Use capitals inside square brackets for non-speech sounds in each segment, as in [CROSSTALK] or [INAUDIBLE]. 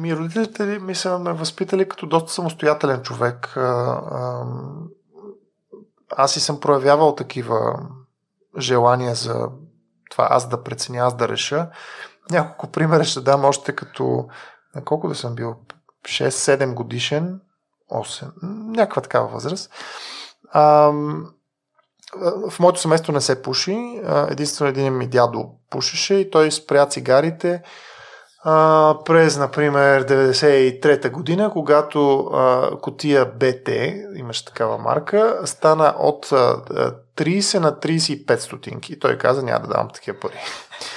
Ми родителите ми са ме възпитали като доста самостоятелен човек. Аз и съм проявявал такива желания за това аз да преценя, аз да реша. Няколко примера ще дам още като на колко да съм бил 6-7 годишен, 8, някаква такава възраст. В моето семейство не се пуши. Единствено един ми дядо пушеше и той спря цигарите а, през, например, 93-та година, когато а, котия БТ, имаш такава марка, стана от а, 30 на 35 стотинки. Той каза, няма да давам такива пари.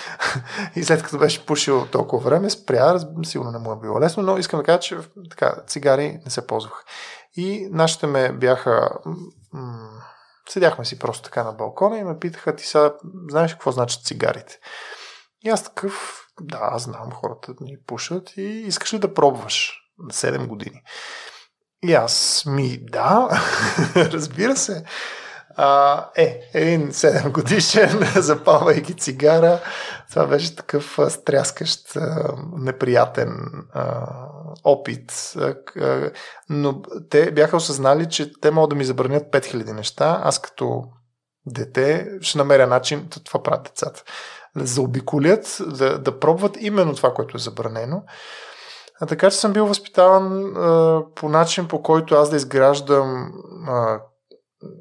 [LAUGHS] и след като беше пушил толкова време, спря, сигурно не му е било лесно, но искам да кажа, че така, цигари не се ползвах. И нашите ме бяха... М- седяхме си просто така на балкона и ме питаха, ти сега знаеш какво значат цигарите? И аз такъв, да, знам, хората ни пушат и искаш ли да пробваш на 7 години? И аз ми, да, [LAUGHS] разбира се. А, е, един 7 годишен, [LAUGHS] запалвайки цигара, това беше такъв стряскащ, неприятен а, опит. Но те бяха осъзнали, че те могат да ми забранят 5000 неща. Аз като дете ще намеря начин, това правят децата, заобиколят, да, да пробват именно това, което е забранено. А така че съм бил възпитаван а, по начин, по който аз да изграждам а,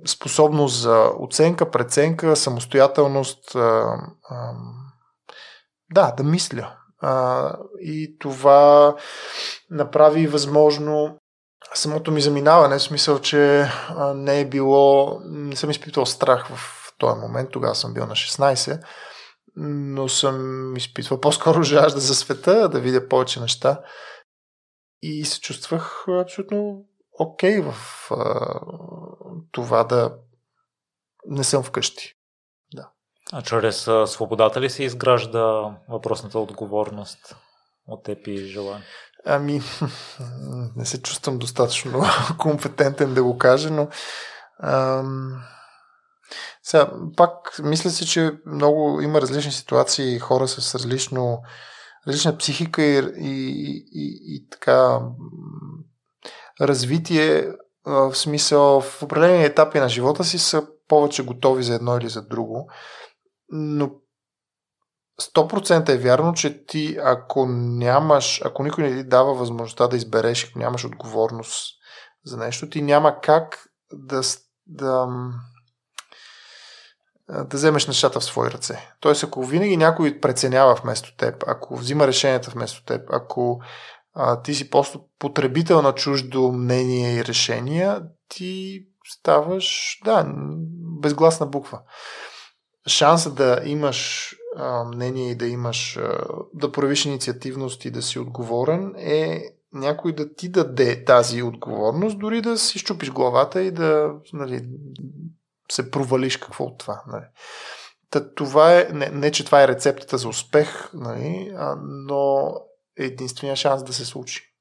способност за оценка, преценка, самостоятелност, а, а, да, да мисля. А, и това направи възможно самото ми заминаване, в смисъл, че а, не е било, не съм изпитвал страх в този момент, тогава съм бил на 16, но съм изпитвал по-скоро [LAUGHS] жажда за света, да видя повече неща и се чувствах абсолютно окей okay в а, това да не съм вкъщи. Да. А чрез свободата ли се изгражда въпросната отговорност от теб и желание? Ами, [LAUGHS] не се чувствам достатъчно [LAUGHS] компетентен да го кажа, но ам... сега, пак мисля си, че много има различни ситуации, хора с различно, различна психика и, и, и, и така развитие в смисъл в определени етапи на живота си са повече готови за едно или за друго. Но 100% е вярно, че ти ако нямаш, ако никой не ти дава възможността да избереш, ако нямаш отговорност за нещо, ти няма как да, да, да вземеш нещата в свои ръце. Тоест, ако винаги някой преценява вместо теб, ако взима решенията вместо теб, ако а, ти си просто потребител на чуждо мнение и решения, ти ставаш, да, безгласна буква. Шанса да имаш а, мнение и да имаш, а, да проявиш инициативност и да си отговорен е някой да ти даде тази отговорност, дори да си щупиш главата и да нали, се провалиш какво от това. Нали. Та, това е, не, не, че това е рецептата за успех, нали, а, но е единствения шанс да се случи.